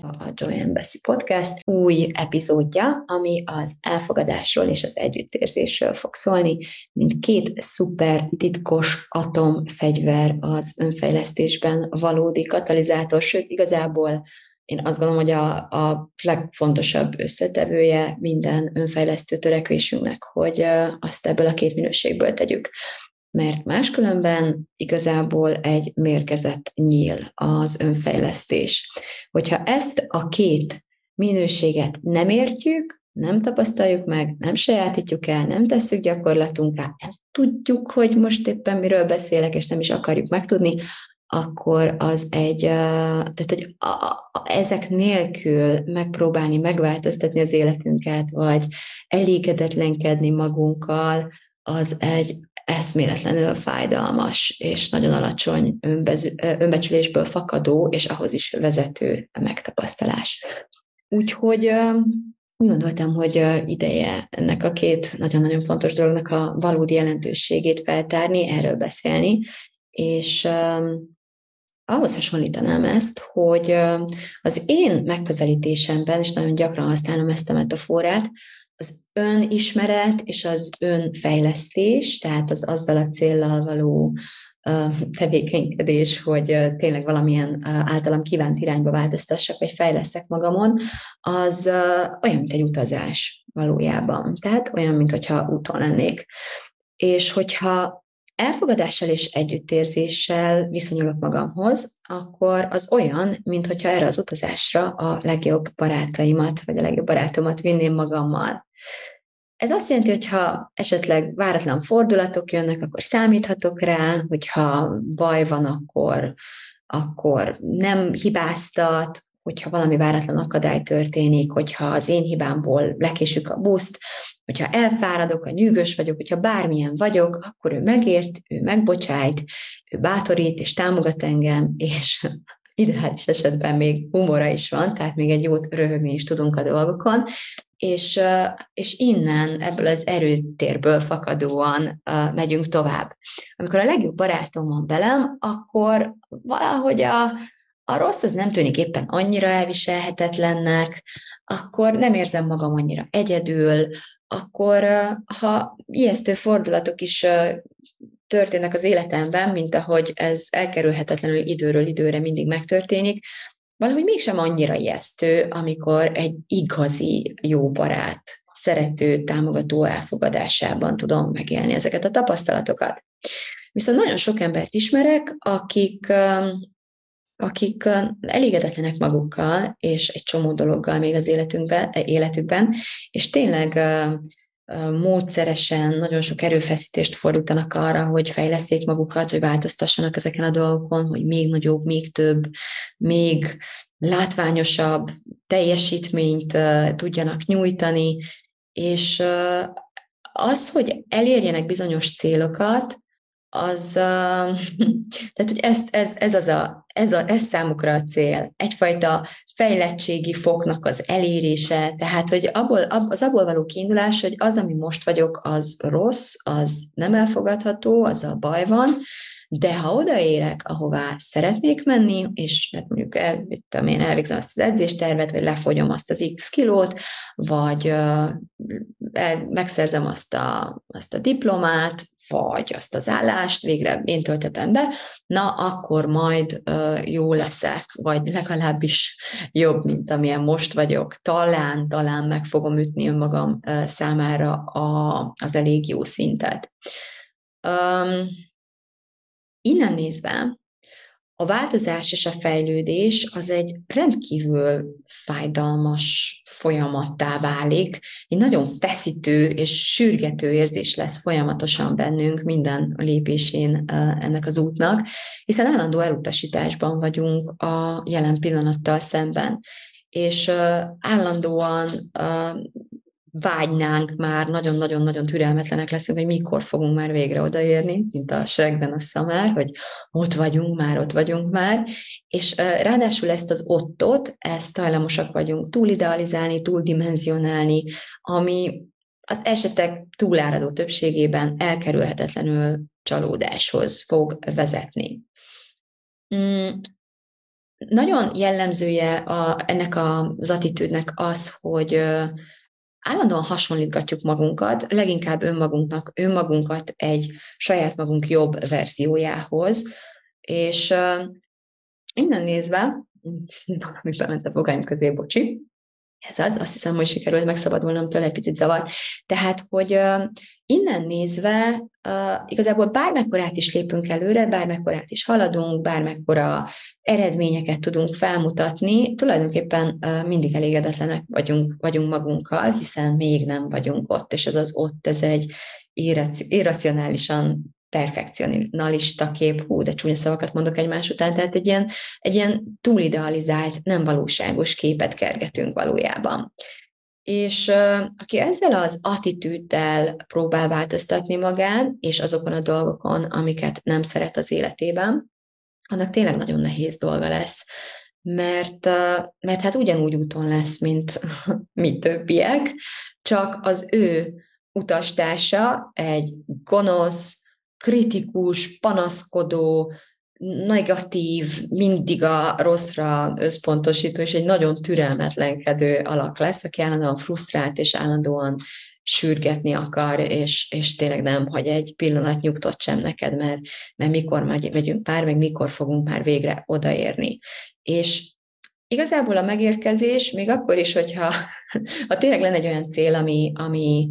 válj. a Joy Embassy Podcast új epizódja, ami az elfogadásról és az együttérzésről fog szólni, mint két szuper titkos atomfegyver az önfejlesztésben valódi katalizátor, sőt igazából én azt gondolom, hogy a, a legfontosabb összetevője minden önfejlesztő törekvésünknek, hogy azt ebből a két minőségből tegyük mert máskülönben igazából egy mérkezett nyíl az önfejlesztés. Hogyha ezt a két minőséget nem értjük, nem tapasztaljuk meg, nem sajátítjuk el, nem tesszük gyakorlatunká, nem tudjuk, hogy most éppen miről beszélek, és nem is akarjuk megtudni, akkor az egy, tehát hogy a, a, ezek nélkül megpróbálni megváltoztatni az életünket, vagy elégedetlenkedni magunkkal, az egy eszméletlenül fájdalmas és nagyon alacsony önbecsülésből fakadó és ahhoz is vezető megtapasztalás. Úgyhogy úgy gondoltam, hogy ideje ennek a két nagyon-nagyon fontos dolognak a valódi jelentőségét feltárni, erről beszélni, és ahhoz hasonlítanám ezt, hogy az én megközelítésemben, és nagyon gyakran használom ezt a metaforát, az önismeret és az önfejlesztés, tehát az azzal a céllal való tevékenykedés, hogy tényleg valamilyen általam kívánt irányba változtassak, vagy fejleszek magamon, az olyan, mint egy utazás valójában. Tehát olyan, mintha úton lennék. És hogyha elfogadással és együttérzéssel viszonyulok magamhoz, akkor az olyan, mintha erre az utazásra a legjobb barátaimat, vagy a legjobb barátomat vinném magammal. Ez azt jelenti, hogy ha esetleg váratlan fordulatok jönnek, akkor számíthatok rá, hogyha baj van, akkor, akkor nem hibáztat, hogyha valami váratlan akadály történik, hogyha az én hibámból lekésük a buszt, hogyha elfáradok, a nyűgös vagyok, hogyha bármilyen vagyok, akkor ő megért, ő megbocsájt, ő bátorít és támogat engem, és ideális esetben még humora is van, tehát még egy jót röhögni is tudunk a dolgokon, és, és innen, ebből az erőtérből fakadóan megyünk tovább. Amikor a legjobb barátom van velem, akkor valahogy a, a rossz az nem tűnik éppen annyira elviselhetetlennek, akkor nem érzem magam annyira egyedül, akkor ha ijesztő fordulatok is történnek az életemben, mint ahogy ez elkerülhetetlenül időről időre mindig megtörténik, valahogy mégsem annyira ijesztő, amikor egy igazi jó barát, szerető, támogató elfogadásában tudom megélni ezeket a tapasztalatokat. Viszont nagyon sok embert ismerek, akik akik elégedetlenek magukkal, és egy csomó dologgal még az életünkben, életükben, és tényleg módszeresen nagyon sok erőfeszítést fordítanak arra, hogy fejleszték magukat, hogy változtassanak ezeken a dolgokon, hogy még nagyobb, még több, még látványosabb teljesítményt tudjanak nyújtani, és az, hogy elérjenek bizonyos célokat, az, tehát hogy ezt, ez, ez, az a, ez, a, ez számukra a cél. Egyfajta fejlettségi foknak az elérése, tehát hogy abból, az abból való kiindulás, hogy az, ami most vagyok, az rossz, az nem elfogadható, az a baj van, de ha odaérek, ahová szeretnék menni, és hát mondjuk el, tudom én, elvégzem azt az edzéstervet, vagy lefogyom azt az x kilót, vagy uh, megszerzem azt a, azt a diplomát, vagy azt az állást végre én töltetem be, na akkor majd jó leszek, vagy legalábbis jobb, mint amilyen most vagyok. Talán, talán meg fogom ütni önmagam számára a, az elég jó szintet. Um, innen nézve, a változás és a fejlődés az egy rendkívül fájdalmas folyamattá válik, egy nagyon feszítő és sürgető érzés lesz folyamatosan bennünk minden lépésén ennek az útnak, hiszen állandó elutasításban vagyunk a jelen pillanattal szemben. És állandóan vágynánk már, nagyon-nagyon-nagyon türelmetlenek leszünk, hogy mikor fogunk már végre odaérni, mint a Shrekben a szamár, hogy ott vagyunk már, ott vagyunk már, és ráadásul ezt az ottot, ezt hajlamosak vagyunk túl idealizálni, túl dimenzionálni, ami az esetek túláradó többségében elkerülhetetlenül csalódáshoz fog vezetni. Mm, nagyon jellemzője a, ennek az attitűdnek az, hogy állandóan hasonlítgatjuk magunkat, leginkább önmagunknak, önmagunkat egy saját magunk jobb verziójához, és uh, innen nézve, valami bement a fogány közé, bocsi, ez az, azt hiszem, hogy sikerült megszabadulnom tőle egy picit zavart. Tehát, hogy uh, innen nézve uh, igazából bármekkorát is lépünk előre, bármekkorát is haladunk, bármekkora eredményeket tudunk felmutatni, tulajdonképpen uh, mindig elégedetlenek vagyunk, vagyunk magunkkal, hiszen még nem vagyunk ott, és ez az ott, ez egy irracionálisan perfekcionalista kép, hú, de csúnya szavakat mondok egymás után, tehát egy ilyen, egy ilyen túlidealizált, nem valóságos képet kergetünk valójában. És aki ezzel az attitűddel próbál változtatni magán, és azokon a dolgokon, amiket nem szeret az életében, annak tényleg nagyon nehéz dolga lesz, mert, mert hát ugyanúgy úton lesz, mint mi többiek, csak az ő utastársa egy gonosz, kritikus, panaszkodó, negatív, mindig a rosszra összpontosító, és egy nagyon türelmetlenkedő alak lesz, aki állandóan frusztrált, és állandóan sürgetni akar, és, és tényleg nem hagy egy pillanat nyugtot sem neked, mert, mert mikor megyünk pár, meg mikor fogunk már végre odaérni. És igazából a megérkezés, még akkor is, hogyha ha tényleg lenne egy olyan cél, ami, ami,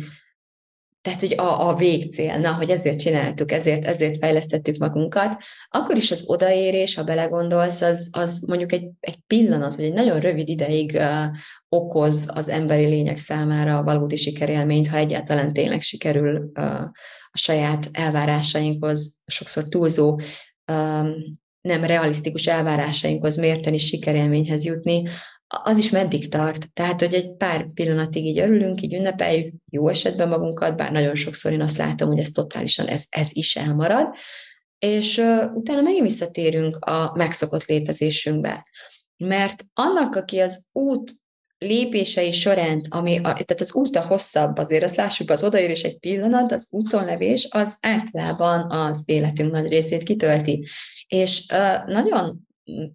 tehát, hogy a, a végcél, na, hogy ezért csináltuk, ezért, ezért fejlesztettük magunkat, akkor is az odaérés, ha belegondolsz, az, az mondjuk egy, egy pillanat, vagy egy nagyon rövid ideig uh, okoz az emberi lények számára a valódi sikerélményt, ha egyáltalán tényleg sikerül uh, a saját elvárásainkhoz, sokszor túlzó, um, nem realisztikus elvárásainkhoz mérteni sikerélményhez jutni, az is meddig tart. Tehát, hogy egy pár pillanatig így örülünk, így ünnepeljük jó esetben magunkat, bár nagyon sokszor én azt látom, hogy ez totálisan ez, ez is elmarad, és uh, utána megint visszatérünk a megszokott létezésünkbe. Mert annak, aki az út lépései során, ami, a, tehát az út a hosszabb, azért azt lássuk, az odaérés egy pillanat, az úton levés, az általában az életünk nagy részét kitölti. És uh, nagyon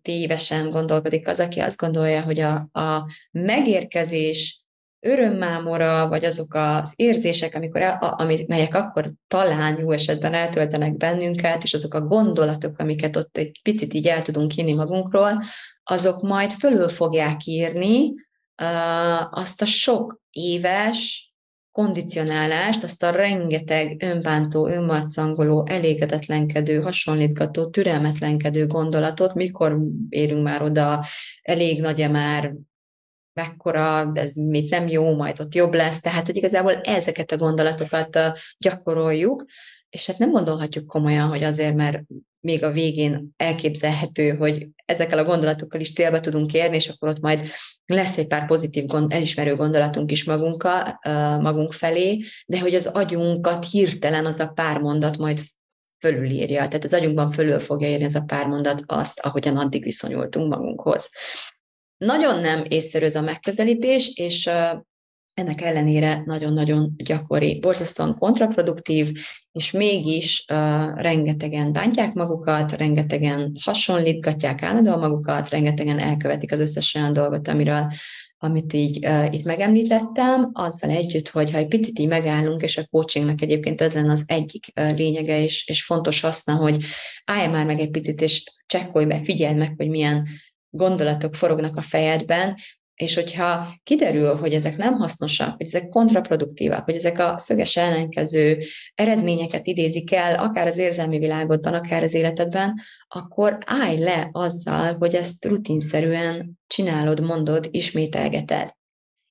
tévesen gondolkodik az, aki azt gondolja, hogy a, a megérkezés örömmámora, vagy azok az érzések, amikor el, a, melyek akkor talán jó esetben eltöltenek bennünket, és azok a gondolatok, amiket ott egy picit így el tudunk kínni magunkról, azok majd fölül fogják írni uh, azt a sok éves kondicionálást, azt a rengeteg önbántó, önmarcangoló, elégedetlenkedő, hasonlítgató, türelmetlenkedő gondolatot, mikor érünk már oda, elég nagy-e már, mekkora, ez mit nem jó, majd ott jobb lesz, tehát hogy igazából ezeket a gondolatokat gyakoroljuk, és hát nem gondolhatjuk komolyan, hogy azért, mert még a végén elképzelhető, hogy ezekkel a gondolatokkal is célba tudunk érni, és akkor ott majd lesz egy pár pozitív gond, elismerő gondolatunk is magunkkal, magunk felé, de hogy az agyunkat hirtelen az a pár mondat majd fölülírja. Tehát az agyunkban fölül fogja érni ez a pár mondat azt, ahogyan addig viszonyultunk magunkhoz. Nagyon nem észszerű ez a megközelítés, és ennek ellenére nagyon-nagyon gyakori, borzasztóan kontraproduktív, és mégis uh, rengetegen bántják magukat, rengetegen hasonlítgatják állandóan magukat, rengetegen elkövetik az összes olyan dolgot, amiről amit így uh, itt megemlítettem, azzal együtt, hogy ha egy picit így megállunk, és a coachingnak egyébként ez lenne az egyik uh, lényege és, és fontos haszna, hogy állj már meg egy picit, és csekkolj be, figyeld meg, hogy milyen gondolatok forognak a fejedben, És hogyha kiderül, hogy ezek nem hasznosak, hogy ezek kontraproduktívak, hogy ezek a szöges ellenkező eredményeket idézik el, akár az érzelmi világodban, akár az életedben, akkor állj le azzal, hogy ezt rutinszerűen csinálod, mondod, ismételgeted.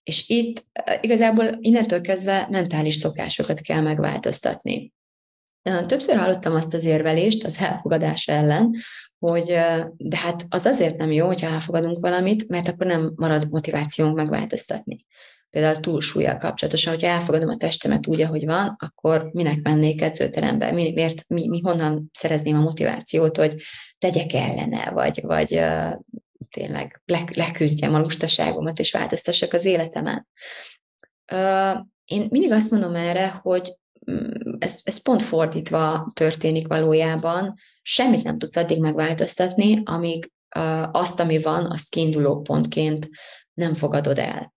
És itt eh, igazából innentől kezdve mentális szokásokat kell megváltoztatni. Többször hallottam azt az érvelést az elfogadás ellen, hogy de hát az azért nem jó, hogyha elfogadunk valamit, mert akkor nem marad motivációnk megváltoztatni. Például túlsúlyjal kapcsolatosan, hogyha elfogadom a testemet úgy, ahogy van, akkor minek mennék edzőterembe? Mi, miért, mi, mi honnan szerezném a motivációt, hogy tegyek ellene, vagy, vagy tényleg le, leküzdjem a lustaságomat, és változtassak az életemen. Én mindig azt mondom erre, hogy Mm, ez, ez pont fordítva történik valójában, semmit nem tudsz addig megváltoztatni, amíg azt, ami van, azt kiinduló pontként nem fogadod el.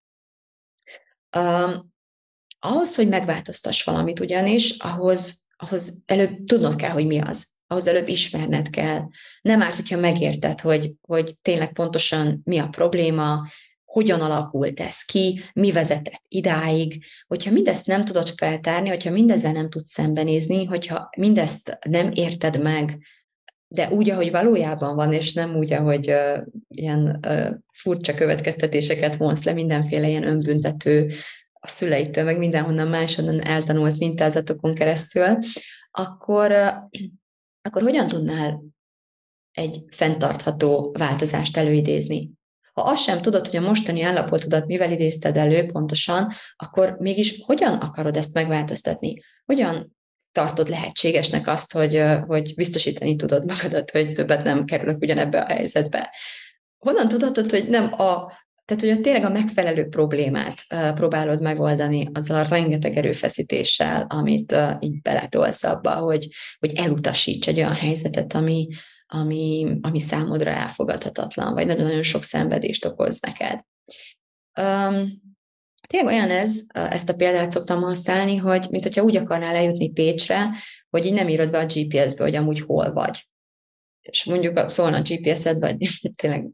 Ahhoz, hogy megváltoztass valamit ugyanis, ahhoz, ahhoz előbb tudnod kell, hogy mi az. Ahhoz előbb ismerned kell. Nem árt, hogyha megérted, hogy, hogy tényleg pontosan mi a probléma, hogyan alakult ez ki, mi vezetett idáig, hogyha mindezt nem tudod feltárni, hogyha mindezzel nem tudsz szembenézni, hogyha mindezt nem érted meg, de úgy, ahogy valójában van, és nem úgy, ahogy uh, ilyen uh, furcsa következtetéseket vonsz le mindenféle ilyen önbüntető a szüleitől, meg mindenhonnan máshonnan eltanult mintázatokon keresztül, akkor, uh, akkor hogyan tudnál egy fenntartható változást előidézni? Ha azt sem tudod, hogy a mostani állapotodat mivel idézted elő pontosan, akkor mégis hogyan akarod ezt megváltoztatni? Hogyan tartod lehetségesnek azt, hogy, hogy biztosítani tudod magadat, hogy többet nem kerülök ugyanebbe a helyzetbe? Honnan tudhatod, hogy nem a tehát, hogy a tényleg a megfelelő problémát próbálod megoldani azzal a rengeteg erőfeszítéssel, amit így beletolsz abba, hogy, hogy elutasíts egy olyan helyzetet, ami, ami, ami számodra elfogadhatatlan, vagy nagyon-nagyon sok szenvedést okoz neked. Um, tényleg olyan ez, ezt a példát szoktam használni, hogy mint hogyha úgy akarnál eljutni Pécsre, hogy így nem írod be a GPS-be, hogy amúgy hol vagy. És mondjuk szólna a GPS-ed, vagy tényleg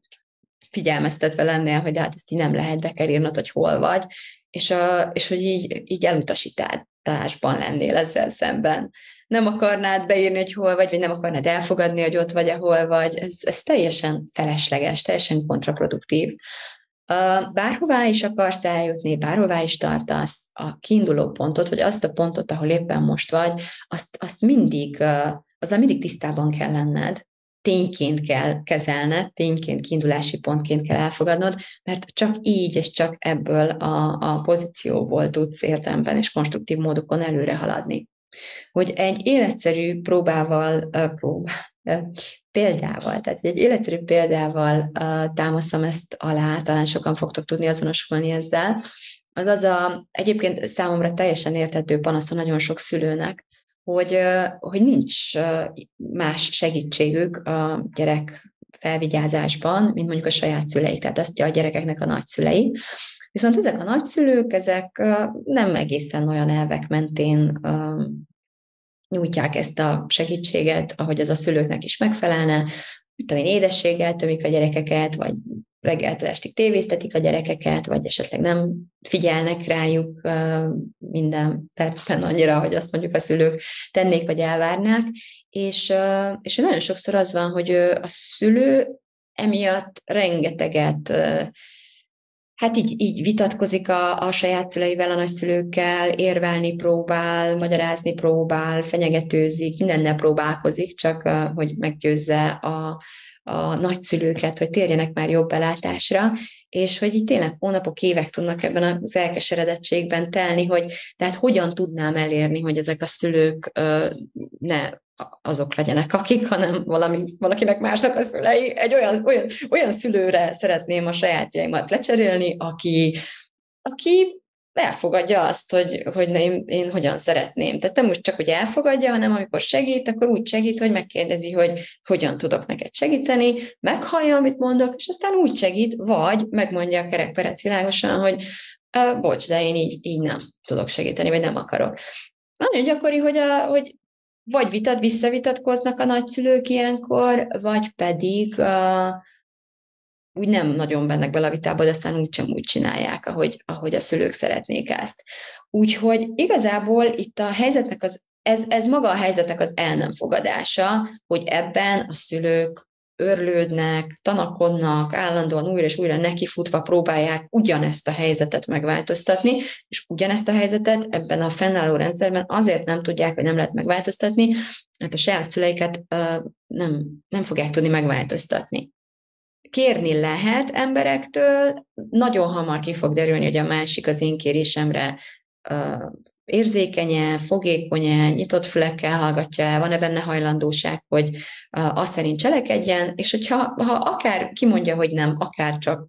figyelmeztetve lennél, hogy hát ezt így nem lehet, be kell hogy hol vagy, és, a, és hogy így, így elutasításban lennél ezzel szemben nem akarnád beírni, hogy hol vagy, vagy nem akarnád elfogadni, hogy ott vagy, ahol vagy. Ez, ez teljesen felesleges, teljesen kontraproduktív. Bárhová is akarsz eljutni, bárhová is tartasz, a kiinduló pontot, vagy azt a pontot, ahol éppen most vagy, azt, azt mindig, azzal mindig tisztában kell lenned, tényként kell kezelned, tényként kiindulási pontként kell elfogadnod, mert csak így és csak ebből a, a pozícióból tudsz értelemben és konstruktív módokon előre haladni hogy egy életszerű próbával, próbá, példával, tehát egy életszerű példával támaszom ezt alá, talán sokan fogtok tudni azonosulni ezzel, az az a egyébként számomra teljesen értető panasz a nagyon sok szülőnek, hogy, hogy nincs más segítségük a gyerek felvigyázásban, mint mondjuk a saját szüleik, tehát azt a gyerekeknek a nagyszülei. Viszont ezek a nagyszülők, ezek nem egészen olyan elvek mentén nyújtják ezt a segítséget, ahogy az a szülőknek is megfelelne, tudom én, édességgel tömik a gyerekeket, vagy reggeltől estig tévéztetik a gyerekeket, vagy esetleg nem figyelnek rájuk minden percben annyira, hogy azt mondjuk a szülők tennék, vagy elvárnák, és, és nagyon sokszor az van, hogy a szülő emiatt rengeteget hát így, így vitatkozik a, a saját szüleivel, a nagyszülőkkel, érvelni próbál, magyarázni próbál, fenyegetőzik, mindennel próbálkozik, csak hogy meggyőzze a, a nagyszülőket, hogy térjenek már jobb belátásra, és hogy így tényleg hónapok, évek tudnak ebben az elkeseredettségben telni, hogy tehát hogyan tudnám elérni, hogy ezek a szülők ne azok legyenek, akik, hanem valami, valakinek másnak a szülei. Egy olyan, olyan, olyan szülőre szeretném a sajátjaimat lecserélni, aki, aki elfogadja azt, hogy, hogy én, én hogyan szeretném. Tehát nem úgy csak, hogy elfogadja, hanem amikor segít, akkor úgy segít, hogy megkérdezi, hogy hogyan tudok neked segíteni, meghallja, amit mondok, és aztán úgy segít, vagy megmondja a kerekperec világosan, hogy bocs, de én így, így nem tudok segíteni, vagy nem akarok. Nagyon gyakori, hogy, a, hogy vagy vitat, visszavitatkoznak a nagyszülők ilyenkor, vagy pedig uh, úgy nem nagyon bennek bele a vitába, de aztán úgysem úgy csinálják, ahogy, ahogy a szülők szeretnék ezt. Úgyhogy igazából itt a helyzetnek az, ez, ez maga a helyzetnek az el nem fogadása, hogy ebben a szülők örlődnek, tanakodnak, állandóan újra és újra nekifutva próbálják ugyanezt a helyzetet megváltoztatni, és ugyanezt a helyzetet ebben a fennálló rendszerben azért nem tudják, hogy nem lehet megváltoztatni, mert a saját szüleiket uh, nem, nem fogják tudni megváltoztatni. Kérni lehet emberektől, nagyon hamar ki fog derülni, hogy a másik az én kérésemre érzékenye, fogékonye, nyitott fülekkel hallgatja van-e benne hajlandóság, hogy azt szerint cselekedjen, és hogyha ha akár kimondja, hogy nem, akár csak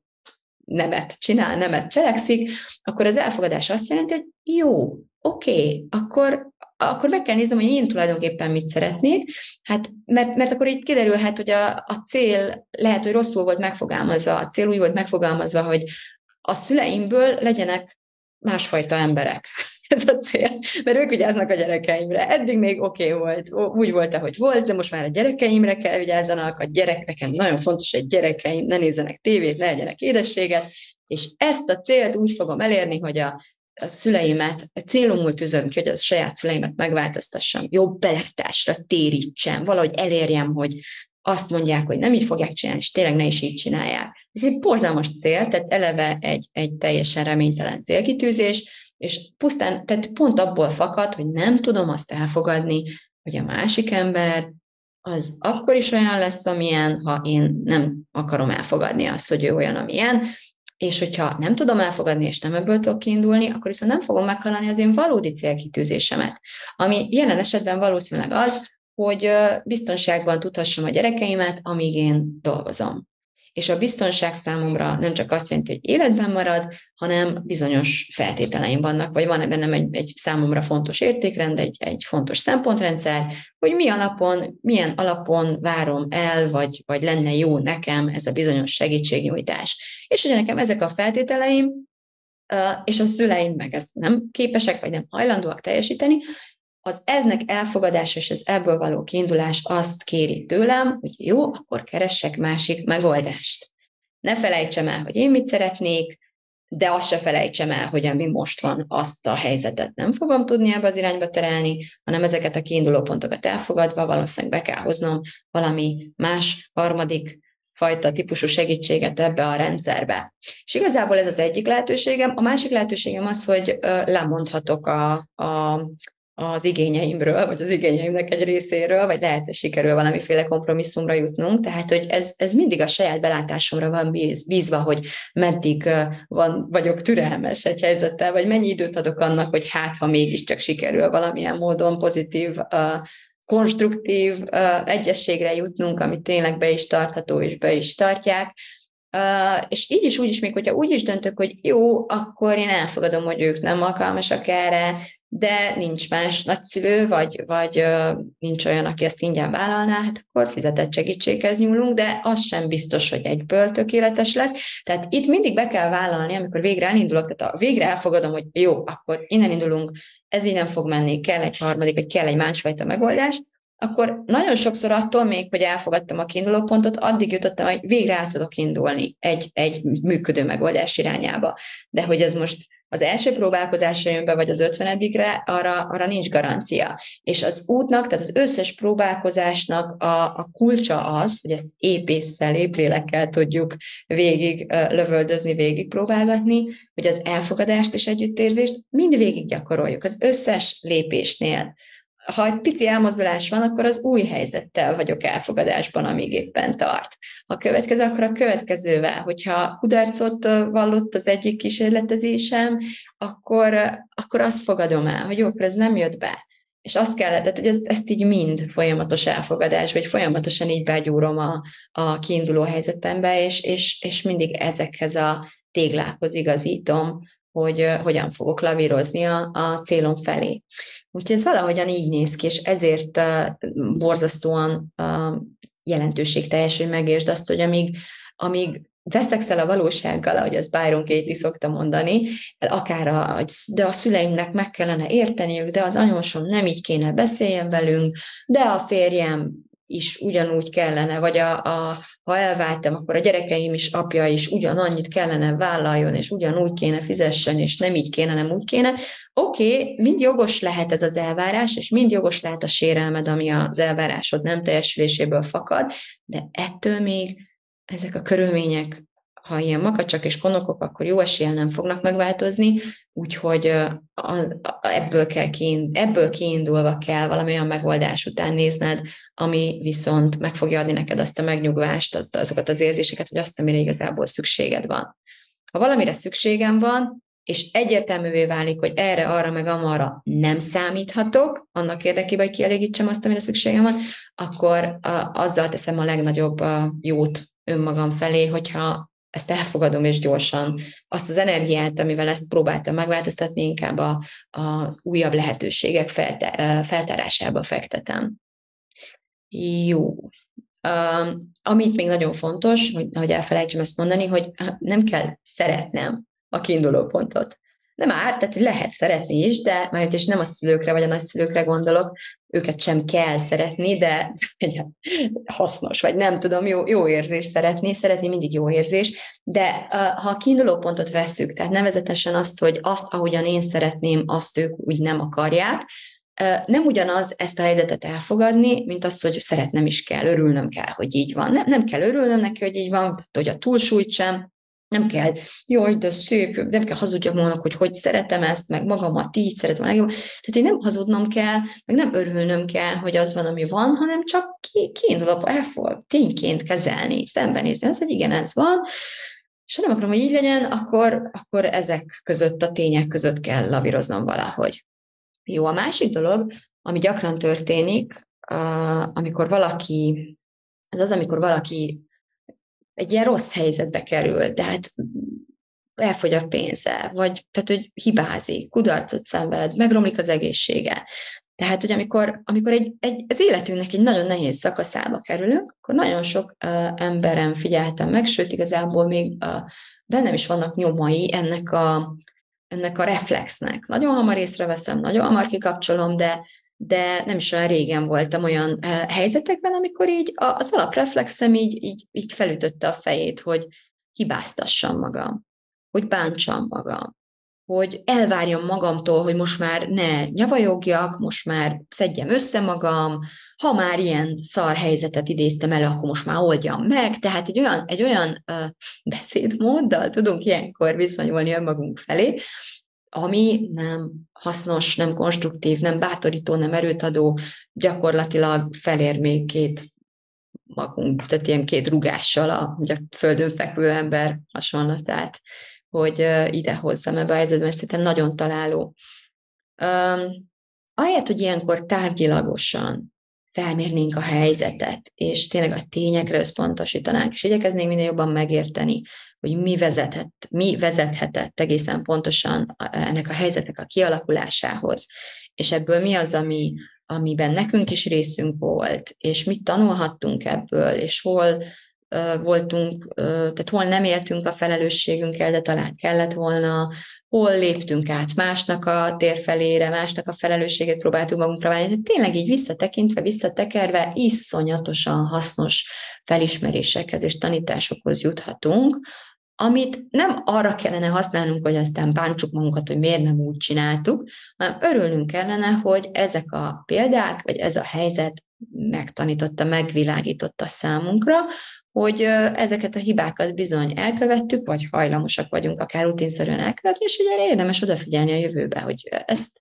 nemet csinál, nemet cselekszik, akkor az elfogadás azt jelenti, hogy jó, oké, okay, akkor, akkor meg kell néznem, hogy én tulajdonképpen mit szeretnék, hát mert, mert akkor itt kiderülhet, hogy a, a cél lehet, hogy rosszul volt megfogalmazva, a cél úgy volt megfogalmazva, hogy a szüleimből legyenek másfajta emberek. ez a cél, mert ők vigyáznak a gyerekeimre. Eddig még oké okay volt, úgy volt, ahogy volt, de most már a gyerekeimre kell vigyázzanak, a gyerek, nekem nagyon fontos, hogy gyerekeim ne nézzenek tévét, ne legyenek édességet, és ezt a célt úgy fogom elérni, hogy a, a szüleimet, a célomul tűzöm ki, hogy a saját szüleimet megváltoztassam, jobb belátásra térítsem, valahogy elérjem, hogy azt mondják, hogy nem így fogják csinálni, és tényleg ne is így csinálják. Ez egy borzalmas cél, tehát eleve egy, egy teljesen reménytelen célkitűzés, és pusztán, tehát pont abból fakad, hogy nem tudom azt elfogadni, hogy a másik ember az akkor is olyan lesz, amilyen, ha én nem akarom elfogadni azt, hogy ő olyan, amilyen, és hogyha nem tudom elfogadni, és nem ebből tudok kiindulni, akkor viszont nem fogom meghallani az én valódi célkitűzésemet, ami jelen esetben valószínűleg az, hogy biztonságban tudhassam a gyerekeimet, amíg én dolgozom. És a biztonság számomra nem csak azt jelenti, hogy életben marad, hanem bizonyos feltételeim vannak, vagy van bennem egy, egy számomra fontos értékrend, egy, egy fontos szempontrendszer, hogy mi alapon, milyen alapon várom el, vagy, vagy lenne jó nekem ez a bizonyos segítségnyújtás. És ugye nekem ezek a feltételeim, és a szüleim meg ezt nem képesek, vagy nem hajlandóak teljesíteni, az ennek elfogadása és az ebből való kiindulás azt kéri tőlem, hogy jó, akkor keressek másik megoldást. Ne felejtsem el, hogy én mit szeretnék, de azt se felejtsem el, hogy ami most van, azt a helyzetet nem fogom tudni ebbe az irányba terelni, hanem ezeket a kiinduló pontokat elfogadva valószínűleg be kell hoznom valami más, harmadik fajta típusú segítséget ebbe a rendszerbe. És igazából ez az egyik lehetőségem. A másik lehetőségem az, hogy lemondhatok a, a az igényeimről, vagy az igényeimnek egy részéről, vagy lehet, hogy sikerül valamiféle kompromisszumra jutnunk, tehát, hogy ez, ez mindig a saját belátásomra van bíz, bízva, hogy meddig van, vagyok türelmes egy helyzettel, vagy mennyi időt adok annak, hogy hát, ha mégiscsak sikerül valamilyen módon pozitív, konstruktív egyességre jutnunk, ami tényleg be is tartható, és be is tartják, Uh, és így is, úgy is, még hogyha úgy is döntök, hogy jó, akkor én elfogadom, hogy ők nem alkalmasak erre, de nincs más nagyszülő, vagy, vagy nincs olyan, aki ezt ingyen vállalná, hát akkor fizetett segítséghez nyúlunk, de az sem biztos, hogy egyből tökéletes lesz. Tehát itt mindig be kell vállalni, amikor végre elindulok, tehát a végre elfogadom, hogy jó, akkor innen indulunk, ez így nem fog menni, kell egy harmadik, vagy kell egy másfajta megoldás, akkor nagyon sokszor attól még, hogy elfogadtam a kiinduló pontot, addig jutottam, hogy végre át tudok indulni egy, egy működő megoldás irányába. De hogy ez most az első próbálkozásra jön be, vagy az ötvenedikre, arra, arra nincs garancia. És az útnak, tehát az összes próbálkozásnak a, a kulcsa az, hogy ezt épésszel, éplélekkel tudjuk végig lövöldözni, végig próbálgatni, hogy az elfogadást és együttérzést mind végig gyakoroljuk, az összes lépésnél ha egy pici elmozdulás van, akkor az új helyzettel vagyok elfogadásban, amíg éppen tart. Ha következő, akkor a következővel. Hogyha kudarcot vallott az egyik kísérletezésem, akkor, akkor azt fogadom el, hogy jó, akkor ez nem jött be. És azt kellett, hogy ezt, ezt így mind folyamatos elfogadás, vagy folyamatosan így begyúrom a, a kiinduló helyzetembe, és, és, és mindig ezekhez a téglákhoz igazítom, hogy hogyan fogok lavírozni a, a célom felé. Úgyhogy ez valahogyan így néz ki, és ezért borzasztóan jelentőségteljes, hogy megértsd azt, hogy amíg, amíg veszekszel a valósággal, ahogy az Byron Katie szokta mondani, akár a, de a szüleimnek meg kellene érteniük, de az anyósom nem így kéne beszéljen velünk, de a férjem is ugyanúgy kellene, vagy a, a, ha elváltam, akkor a gyerekeim is apja is ugyanannyit kellene vállaljon, és ugyanúgy kéne fizessen, és nem így kéne, nem úgy kéne. Oké, okay, mind jogos lehet ez az elvárás, és mind jogos lehet a sérelmed, ami az elvárásod nem teljesüléséből fakad, de ettől még ezek a körülmények ha ilyen makacsak és konokok, akkor jó eséllyel nem fognak megváltozni, úgyhogy ebből, kell kiindul, ebből kiindulva kell valami olyan megoldás után nézned, ami viszont meg fogja adni neked azt a megnyugvást, azt, azokat az érzéseket, hogy azt, amire igazából szükséged van. Ha valamire szükségem van, és egyértelművé válik, hogy erre, arra, meg amarra nem számíthatok, annak érdekében, hogy kielégítsem azt, amire szükségem van, akkor a, azzal teszem a legnagyobb a jót önmagam felé, hogyha ezt elfogadom, és gyorsan azt az energiát, amivel ezt próbáltam megváltoztatni, inkább a, az újabb lehetőségek feltárásába fektetem. Jó. Um, amit még nagyon fontos, hogy, hogy elfelejtsem ezt mondani, hogy nem kell szeretnem a kiinduló pontot nem árt, tehát lehet szeretni is, de majd is nem a szülőkre vagy a nagyszülőkre gondolok, őket sem kell szeretni, de hasznos, vagy nem tudom, jó, jó érzés szeretni, szeretni mindig jó érzés, de ha a kiinduló pontot vesszük, tehát nevezetesen azt, hogy azt, ahogyan én szeretném, azt ők úgy nem akarják, nem ugyanaz ezt a helyzetet elfogadni, mint azt, hogy szeretnem is kell, örülnöm kell, hogy így van. Nem, nem kell örülnöm neki, hogy így van, hogy a túlsúlyt sem, nem kell, jaj, de szép, nem kell hazudjak magamnak, hogy hogy szeretem ezt, meg magamat így szeretem meg. Tehát, hogy nem hazudnom kell, meg nem örülnöm kell, hogy az van, ami van, hanem csak ki, kiindulva elfog, tényként kezelni, szembenézni, az, hogy igen, ez van, és ha nem akarom, hogy így legyen, akkor, akkor ezek között, a tények között kell lavíroznom valahogy. Jó, a másik dolog, ami gyakran történik, amikor valaki, ez az, amikor valaki egy ilyen rossz helyzetbe kerül, tehát elfogy a pénze, vagy tehát, hogy hibázik, kudarcot szenved, megromlik az egészsége. Tehát, hogy amikor, amikor egy, egy, az életünknek egy nagyon nehéz szakaszába kerülünk, akkor nagyon sok uh, emberem figyeltem meg, sőt, igazából még uh, bennem is vannak nyomai ennek a, ennek a reflexnek. Nagyon hamar észreveszem, nagyon hamar kikapcsolom, de de nem is olyan régen voltam olyan helyzetekben, amikor így az alapreflexem így, így, így felütötte a fejét, hogy hibáztassam magam, hogy bántsam magam, hogy elvárjam magamtól, hogy most már ne nyavajogjak, most már szedjem össze magam, ha már ilyen szar helyzetet idéztem elő, akkor most már oldjam meg. Tehát egy olyan, egy olyan uh, beszédmóddal tudunk ilyenkor viszonyulni önmagunk felé, ami nem hasznos, nem konstruktív, nem bátorító, nem erőtadó, gyakorlatilag felér még két magunk, tehát ilyen két rugással a, a földön fekvő ember hasonlatát, hogy ide hozzam ebbe a helyzetbe, szerintem nagyon találó. Um, ahelyett, hogy ilyenkor tárgyilagosan felmérnénk a helyzetet, és tényleg a tényekre összpontosítanánk, és igyekeznénk minél jobban megérteni, hogy mi vezethet, mi vezethetett egészen pontosan ennek a helyzetnek a kialakulásához, és ebből mi az, ami, amiben nekünk is részünk volt, és mit tanulhattunk ebből, és hol voltunk, tehát hol nem éltünk a felelősségünkkel, de talán kellett volna, hol léptünk át másnak a térfelére, másnak a felelősséget próbáltunk magunkra válni. Tehát tényleg így visszatekintve, visszatekerve iszonyatosan hasznos felismerésekhez és tanításokhoz juthatunk, amit nem arra kellene használnunk, hogy aztán bántsuk magunkat, hogy miért nem úgy csináltuk, hanem örülnünk kellene, hogy ezek a példák, vagy ez a helyzet megtanította, megvilágította számunkra, hogy ezeket a hibákat bizony elkövettük, vagy hajlamosak vagyunk akár rutinszerűen elkövetni, és hogy erre érdemes odafigyelni a jövőbe, hogy ezt,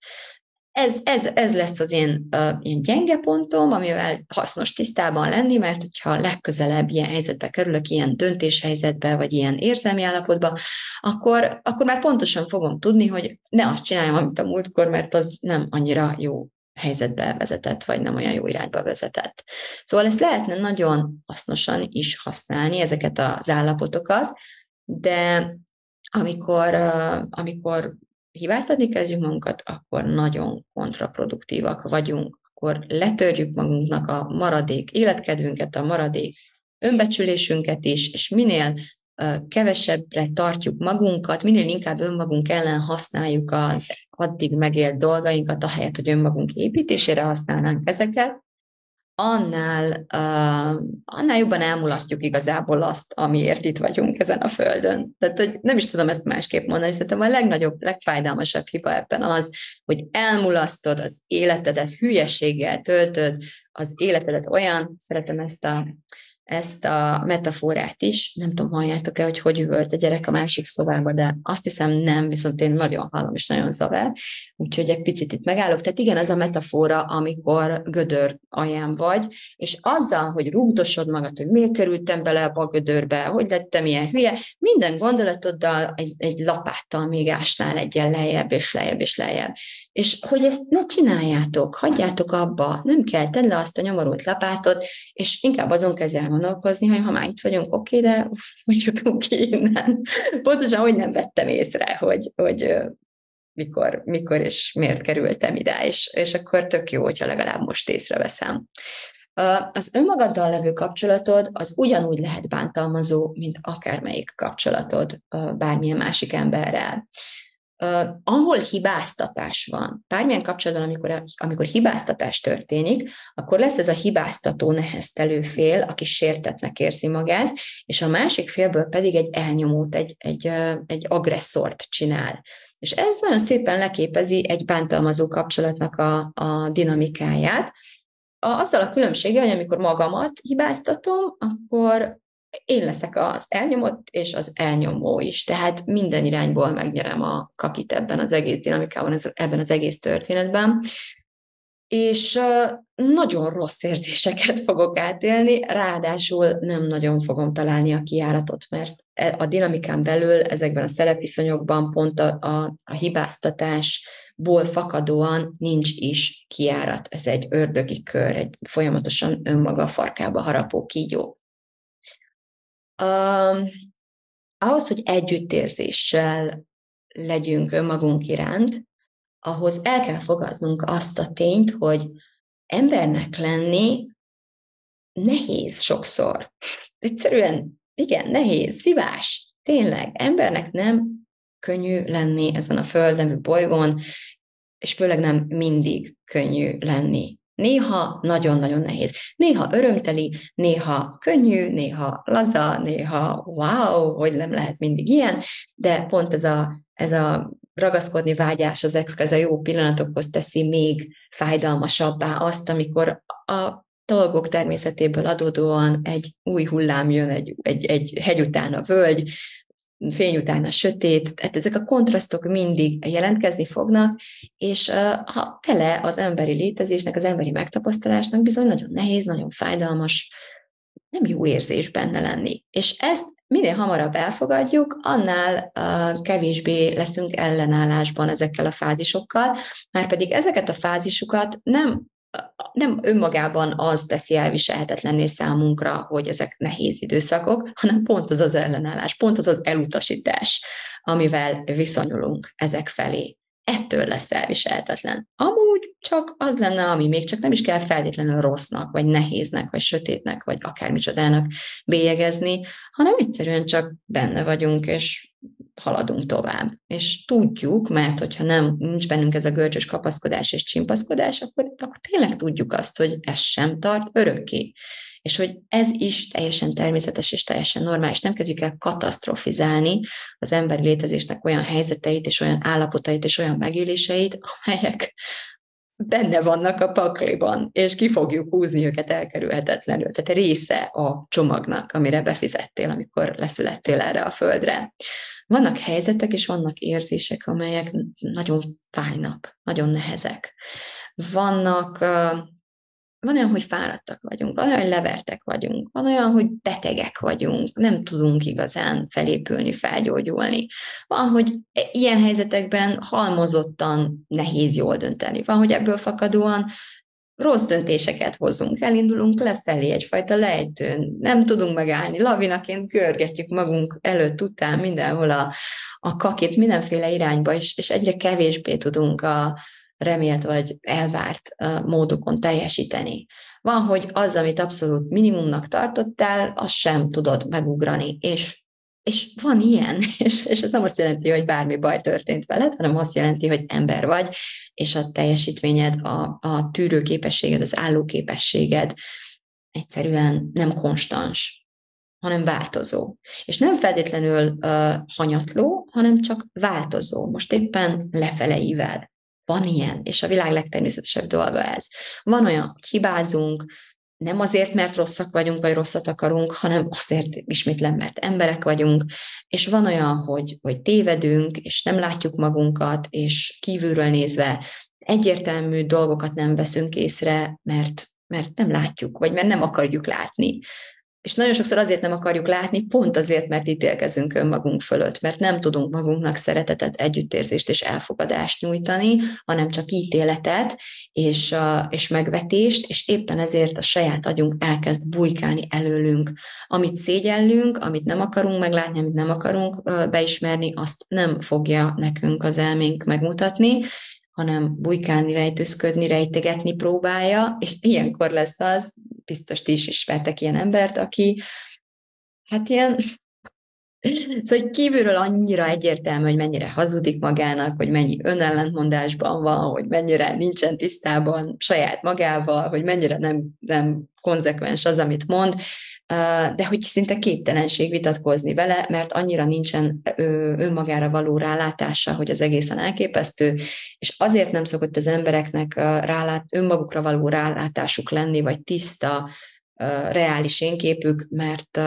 ez, ez, ez lesz az én uh, ilyen gyenge pontom, amivel hasznos tisztában lenni, mert hogyha legközelebb ilyen helyzetbe kerülök, ilyen döntéshelyzetbe, vagy ilyen érzelmi állapotba, akkor, akkor már pontosan fogom tudni, hogy ne azt csináljam, amit a múltkor, mert az nem annyira jó helyzetbe vezetett, vagy nem olyan jó irányba vezetett. Szóval ezt lehetne nagyon hasznosan is használni, ezeket az állapotokat, de amikor, amikor hibáztatni kezdjük magunkat, akkor nagyon kontraproduktívak vagyunk, akkor letörjük magunknak a maradék életkedvünket, a maradék önbecsülésünket is, és minél kevesebbre tartjuk magunkat, minél inkább önmagunk ellen használjuk az addig megélt dolgainkat, ahelyett, hogy önmagunk építésére használnánk ezeket, annál, annál jobban elmulasztjuk igazából azt, amiért itt vagyunk ezen a földön. Tehát, hogy nem is tudom ezt másképp mondani, szerintem a legnagyobb, legfájdalmasabb hiba ebben az, hogy elmulasztod az életedet, hülyeséggel töltöd az életedet olyan, szeretem ezt a ezt a metaforát is. Nem tudom, halljátok-e, hogy hogy üvölt a gyerek a másik szobába, de azt hiszem nem, viszont én nagyon hallom, és nagyon zavar. Úgyhogy egy picit itt megállok. Tehát igen, az a metafora, amikor gödör alján vagy, és azzal, hogy rúgdosod magad, hogy miért kerültem bele a gödörbe, hogy lettem ilyen hülye, minden gondolatoddal egy, egy lapáttal még ásnál egyen lejjebb, és lejjebb, és lejjebb. És hogy ezt ne csináljátok, hagyjátok abba, nem kell, tedd le azt a nyomorult lapátot, és inkább azon kezdj gondolkozni, hogy ha már itt vagyunk, oké, de hogy jutunk ki innen? Pontosan, hogy nem vettem észre, hogy, hogy mikor, mikor és miért kerültem ide, és, és akkor tök jó, hogyha legalább most észreveszem. Az önmagaddal levő kapcsolatod az ugyanúgy lehet bántalmazó, mint akármelyik kapcsolatod bármilyen másik emberrel. Uh, ahol hibáztatás van, bármilyen kapcsolatban, amikor, amikor hibáztatás történik, akkor lesz ez a hibáztató neheztelő fél, aki sértetnek érzi magát, és a másik félből pedig egy elnyomót, egy, egy, egy agresszort csinál. És ez nagyon szépen leképezi egy bántalmazó kapcsolatnak a, a dinamikáját, azzal a különbséggel, hogy amikor magamat hibáztatom, akkor én leszek az elnyomott, és az elnyomó is. Tehát minden irányból megnyerem a kakit ebben az egész dinamikában, ebben az egész történetben. És nagyon rossz érzéseket fogok átélni, ráadásul nem nagyon fogom találni a kiáratot, mert e, a dinamikán belül ezekben a szerepviszonyokban pont a, a, a hibáztatásból fakadóan nincs is kiárat. Ez egy ördögi kör, egy folyamatosan önmaga farkába harapó kígyó. Um, ahhoz, hogy együttérzéssel legyünk önmagunk iránt, ahhoz el kell fogadnunk azt a tényt, hogy embernek lenni nehéz sokszor. Egyszerűen, igen, nehéz, szívás, tényleg. Embernek nem könnyű lenni ezen a földnemű bolygón, és főleg nem mindig könnyű lenni. Néha nagyon-nagyon nehéz. Néha örömteli, néha könnyű, néha laza, néha wow, hogy nem lehet mindig ilyen, de pont ez a, ez a ragaszkodni vágyás az ex, ez a jó pillanatokhoz teszi még fájdalmasabbá azt, amikor a dolgok természetéből adódóan egy új hullám jön, egy, egy, egy hegy után a völgy, fény után a sötét, tehát ezek a kontrasztok mindig jelentkezni fognak, és ha fele az emberi létezésnek, az emberi megtapasztalásnak bizony nagyon nehéz, nagyon fájdalmas, nem jó érzés benne lenni. És ezt minél hamarabb elfogadjuk, annál uh, kevésbé leszünk ellenállásban ezekkel a fázisokkal, már pedig ezeket a fázisokat nem nem önmagában az teszi elviselhetetlenné számunkra, hogy ezek nehéz időszakok, hanem pont az az ellenállás, pont az az elutasítás, amivel viszonyulunk ezek felé. Ettől lesz elviselhetetlen. Amúgy csak az lenne, ami még csak nem is kell feltétlenül rossznak, vagy nehéznek, vagy sötétnek, vagy akármicsodának bélyegezni, hanem egyszerűen csak benne vagyunk, és haladunk tovább. És tudjuk, mert hogyha nem nincs bennünk ez a görcsös kapaszkodás és csimpaszkodás, akkor, akkor tényleg tudjuk azt, hogy ez sem tart örökké. És hogy ez is teljesen természetes és teljesen normális. Nem kezdjük el katasztrofizálni az emberi létezésnek olyan helyzeteit és olyan állapotait és olyan megéléseit, amelyek benne vannak a pakliban, és ki fogjuk húzni őket elkerülhetetlenül. Tehát része a csomagnak, amire befizettél, amikor leszülettél erre a földre. Vannak helyzetek és vannak érzések, amelyek nagyon fájnak, nagyon nehezek. Vannak van olyan, hogy fáradtak vagyunk, van olyan, hogy levertek vagyunk, van olyan, hogy betegek vagyunk, nem tudunk igazán felépülni, felgyógyulni. Van, hogy ilyen helyzetekben halmozottan nehéz jól dönteni. Van, hogy ebből fakadóan rossz döntéseket hozunk, elindulunk lefelé egyfajta lejtőn, nem tudunk megállni, lavinaként görgetjük magunk előtt, után, mindenhol a, a kakit, mindenféle irányba, és, és egyre kevésbé tudunk a, remélt vagy elvárt módokon teljesíteni. Van, hogy az, amit abszolút minimumnak tartottál, azt sem tudod megugrani, és és van ilyen, és, és ez nem azt jelenti, hogy bármi baj történt veled, hanem azt jelenti, hogy ember vagy, és a teljesítményed, a, a tűrőképességed, az állóképességed egyszerűen nem konstans, hanem változó. És nem feltétlenül uh, hanyatló, hanem csak változó. Most éppen lefeleivel. Van ilyen, és a világ legtermészetesebb dolga ez. Van olyan, hogy hibázunk, nem azért, mert rosszak vagyunk, vagy rosszat akarunk, hanem azért ismétlen, mert emberek vagyunk, és van olyan, hogy, hogy tévedünk, és nem látjuk magunkat, és kívülről nézve egyértelmű dolgokat nem veszünk észre, mert, mert nem látjuk, vagy mert nem akarjuk látni. És nagyon sokszor azért nem akarjuk látni, pont azért, mert ítélkezünk önmagunk fölött, mert nem tudunk magunknak szeretetet, együttérzést és elfogadást nyújtani, hanem csak ítéletet és, és megvetést, és éppen ezért a saját agyunk elkezd bujkálni előlünk. Amit szégyellünk, amit nem akarunk meglátni, amit nem akarunk beismerni, azt nem fogja nekünk az elménk megmutatni, hanem bujkálni, rejtőzködni, rejtegetni próbálja, és ilyenkor lesz az, biztos ti is ismertek ilyen embert, aki hát ilyen Szóval kívülről annyira egyértelmű, hogy mennyire hazudik magának, hogy mennyi önellentmondásban van, hogy mennyire nincsen tisztában saját magával, hogy mennyire nem, nem konzekvens az, amit mond, de hogy szinte képtelenség vitatkozni vele, mert annyira nincsen önmagára való rálátása, hogy az egészen elképesztő, és azért nem szokott az embereknek rálát, önmagukra való rálátásuk lenni, vagy tiszta, reális énképük, mert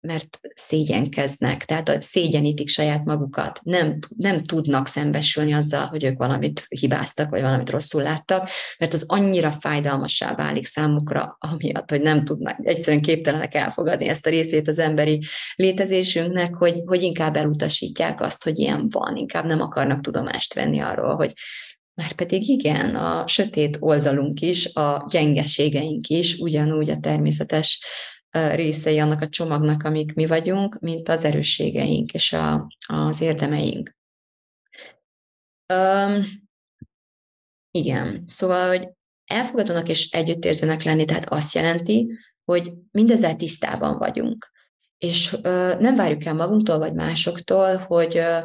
mert szégyenkeznek, tehát szégyenítik saját magukat, nem, nem tudnak szembesülni azzal, hogy ők valamit hibáztak, vagy valamit rosszul láttak, mert az annyira fájdalmassá válik számukra, amiatt, hogy nem tudnak, egyszerűen képtelenek elfogadni ezt a részét az emberi létezésünknek, hogy, hogy inkább elutasítják azt, hogy ilyen van, inkább nem akarnak tudomást venni arról, hogy már pedig igen, a sötét oldalunk is, a gyengeségeink is ugyanúgy a természetes részei annak a csomagnak, amik mi vagyunk, mint az erősségeink és a, az érdemeink. Um, igen, szóval, hogy elfogadónak és együttérzőnek lenni, tehát azt jelenti, hogy mindezzel tisztában vagyunk. És uh, nem várjuk el magunktól vagy másoktól, hogy, uh,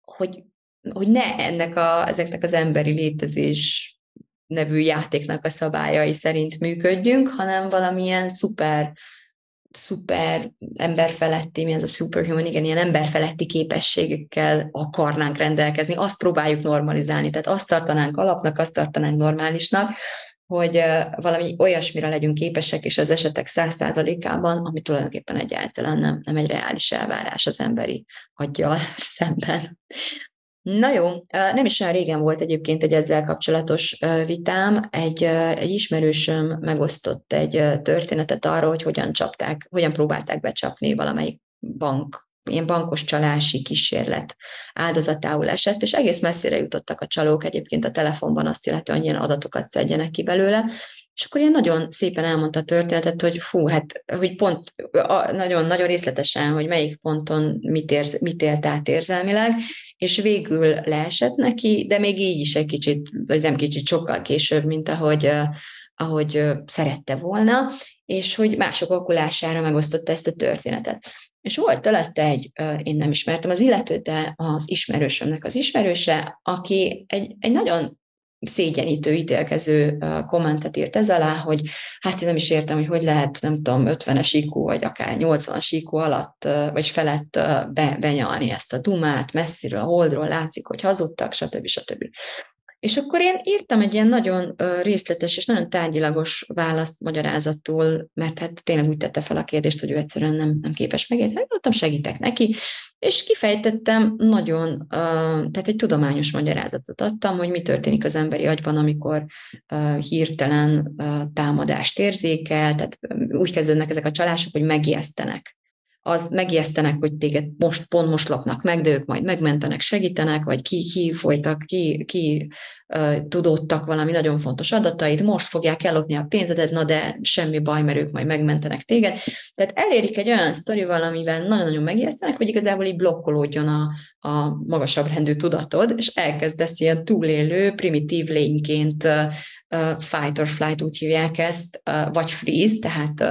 hogy, hogy ne ennek a, ezeknek az emberi létezés nevű játéknak a szabályai szerint működjünk, hanem valamilyen szuper, szuper emberfeletti, mi ez a superhuman, igen, ilyen emberfeletti képességekkel akarnánk rendelkezni, azt próbáljuk normalizálni, tehát azt tartanánk alapnak, azt tartanánk normálisnak, hogy valami olyasmire legyünk képesek, és az esetek száz százalékában, ami tulajdonképpen egyáltalán nem, nem egy reális elvárás az emberi aggyal szemben. Na jó, nem is olyan régen volt egyébként egy ezzel kapcsolatos vitám. Egy, egy ismerősöm megosztott egy történetet arról, hogy hogyan csapták, hogyan próbálták becsapni valamelyik bank, ilyen bankos csalási kísérlet áldozatául esett, és egész messzire jutottak a csalók egyébként a telefonban azt illetően, hogy ilyen adatokat szedjenek ki belőle, és akkor ilyen nagyon szépen elmondta a történetet, hogy fú, hát, hogy pont nagyon-nagyon részletesen, hogy melyik ponton mit, érz, mit élt át érzelmileg, és végül leesett neki, de még így is egy kicsit, vagy nem kicsit, sokkal később, mint ahogy, ahogy szerette volna, és hogy mások okulására megosztotta ezt a történetet. És volt előtte egy, én nem ismertem az illetőt, de az ismerősömnek az ismerőse, aki egy, egy nagyon szégyenítő, ítélkező kommentet írt ez alá, hogy hát én nem is értem, hogy hogy lehet, nem tudom, 50-es IQ, vagy akár 80-as IQ alatt, vagy felett be, benyalni ezt a dumát, messziről, a holdról látszik, hogy hazudtak, stb. stb. És akkor én írtam egy ilyen nagyon részletes és nagyon tárgyilagos választ magyarázatul, mert hát tényleg úgy tette fel a kérdést, hogy ő egyszerűen nem, nem képes megérteni. Mondtam, segítek neki, és kifejtettem nagyon, tehát egy tudományos magyarázatot adtam, hogy mi történik az emberi agyban, amikor hirtelen támadást érzékel, tehát úgy kezdődnek ezek a csalások, hogy megijesztenek az megijesztenek, hogy téged most pont most lapnak meg, de ők majd megmentenek, segítenek, vagy ki, ki folytak, ki, ki uh, tudódtak valami nagyon fontos adatait, most fogják ellopni a pénzedet, na de semmi baj, mert ők majd megmentenek téged. Tehát elérik egy olyan sztorival, amivel nagyon-nagyon megijesztenek, hogy igazából így blokkolódjon a, a magasabb rendű tudatod, és elkezdesz ilyen túlélő, primitív lényként fight or flight úgy hívják ezt, vagy freeze, tehát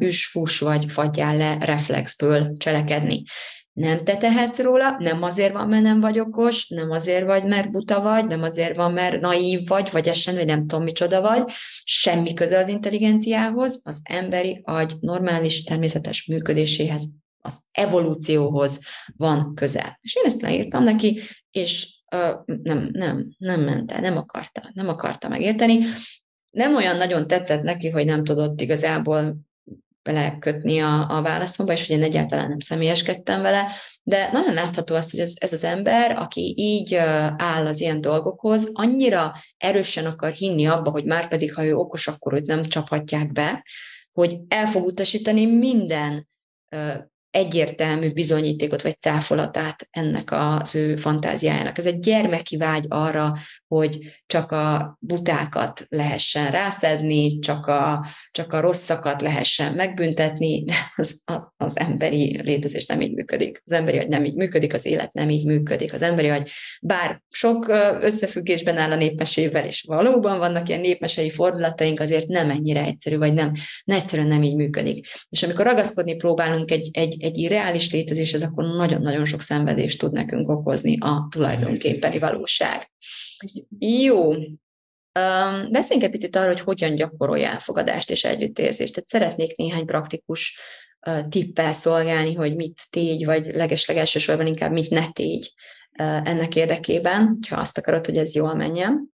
üs, fuss vagy fagyjál le reflexből cselekedni. Nem te tehetsz róla, nem azért van, mert nem vagy okos, nem azért vagy, mert buta vagy, nem azért van, mert naív vagy, vagy esen, vagy nem tudom micsoda vagy, semmi köze az intelligenciához, az emberi agy normális, természetes működéséhez, az evolúcióhoz van köze. És én ezt leírtam neki, és nem, nem, nem ment el, nem akarta, nem akarta megérteni. Nem olyan nagyon tetszett neki, hogy nem tudott igazából belekötni a, a válaszomba, és hogy én egyáltalán nem személyeskedtem vele, de nagyon látható az, hogy ez, ez az ember, aki így áll az ilyen dolgokhoz, annyira erősen akar hinni abba, hogy már pedig, ha ő okos, akkor őt nem csaphatják be, hogy el fog utasítani minden egyértelmű bizonyítékot vagy cáfolatát ennek az ő fantáziájának. Ez egy gyermeki vágy arra, hogy csak a butákat lehessen rászedni, csak a, csak a rosszakat lehessen megbüntetni, de az, az, az emberi létezés nem így működik. Az emberi agy nem így működik, az élet nem így működik. Az emberi agy bár sok összefüggésben áll a népmesével, és valóban vannak ilyen népmesei fordulataink, azért nem ennyire egyszerű, vagy nem, nem egyszerűen nem így működik. És amikor ragaszkodni próbálunk egy, egy, egy irreális létezéshez, akkor nagyon-nagyon sok szenvedést tud nekünk okozni a tulajdonképpeni valóság. Jó. Um, beszéljünk egy picit arról, hogy hogyan gyakorolja elfogadást és együttérzést. Tehát szeretnék néhány praktikus uh, tippel szolgálni, hogy mit tégy, vagy legeslegelsősorban inkább mit ne tégy ennek érdekében, ha azt akarod, hogy ez jól menjen.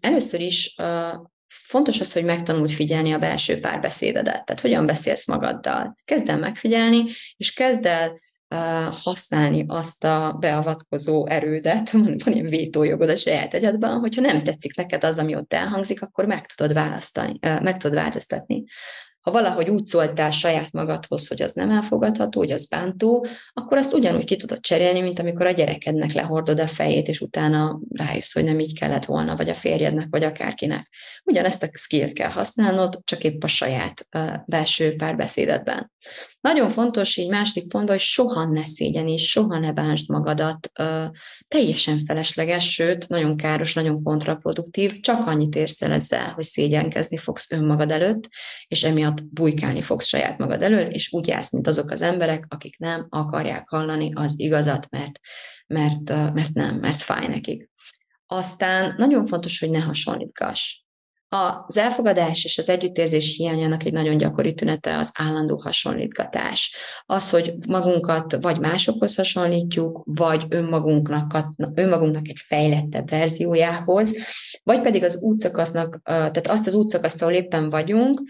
Először is fontos az, hogy megtanuld figyelni a belső párbeszédedet. Tehát hogyan beszélsz magaddal. Kezd el megfigyelni, és kezd el használni azt a beavatkozó erődet, van ilyen vétójogod a saját agyadban, hogyha nem tetszik neked az, ami ott elhangzik, akkor meg tudod választani, meg tudod változtatni. Ha valahogy úgy szóltál saját magadhoz, hogy az nem elfogadható, hogy az bántó, akkor azt ugyanúgy ki tudod cserélni, mint amikor a gyerekednek lehordod a fejét, és utána rájössz, hogy nem így kellett volna, vagy a férjednek, vagy akárkinek. Ugyanezt a skillt kell használnod, csak épp a saját belső párbeszédedben. Nagyon fontos így második pontban, hogy soha ne szégyen és soha ne bánsd magadat. Ö, teljesen felesleges, sőt, nagyon káros, nagyon kontraproduktív, csak annyit érsz el ezzel, hogy szégyenkezni fogsz önmagad előtt, és emiatt bujkálni fogsz saját magad elől, és úgy jársz, mint azok az emberek, akik nem akarják hallani az igazat, mert, mert, mert nem, mert fáj nekik. Aztán nagyon fontos, hogy ne hasonlítgass. Az elfogadás és az együttérzés hiányának egy nagyon gyakori tünete az állandó hasonlítgatás. Az, hogy magunkat vagy másokhoz hasonlítjuk, vagy önmagunknak, önmagunknak egy fejlettebb verziójához, vagy pedig az útszakasznak, tehát azt az útszakaszt, ahol éppen vagyunk,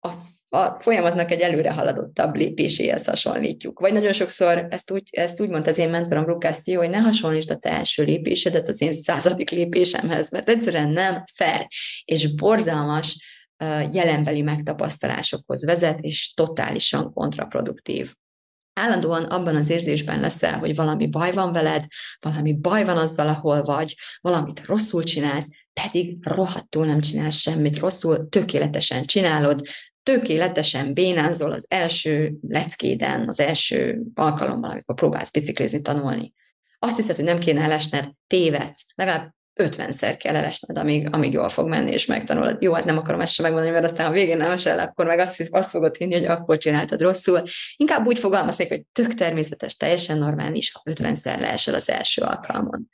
a a folyamatnak egy előre haladottabb lépéséhez hasonlítjuk. Vagy nagyon sokszor ezt úgy, ezt úgy mondta az én mentorom Rukaszti, hogy ne hasonlítsd a te első lépésedet az én századik lépésemhez, mert egyszerűen nem fair, és borzalmas jelenbeli megtapasztalásokhoz vezet, és totálisan kontraproduktív állandóan abban az érzésben leszel, hogy valami baj van veled, valami baj van azzal, ahol vagy, valamit rosszul csinálsz, pedig rohadtul nem csinálsz semmit rosszul, tökéletesen csinálod, tökéletesen bénázol az első leckéden, az első alkalommal, amikor próbálsz biciklizni, tanulni. Azt hiszed, hogy nem kéne elesned, tévedsz. Legalább 50-szer kell elesned, amíg, amíg jól fog menni, és megtanulod. Jó, hát nem akarom ezt sem megmondani, mert aztán a végén nem esel, akkor meg azt, azt fogod hinni, hogy akkor csináltad rosszul. Inkább úgy fogalmaznék, hogy tök természetes, teljesen normális, ha 50-szer leesel az első alkalmon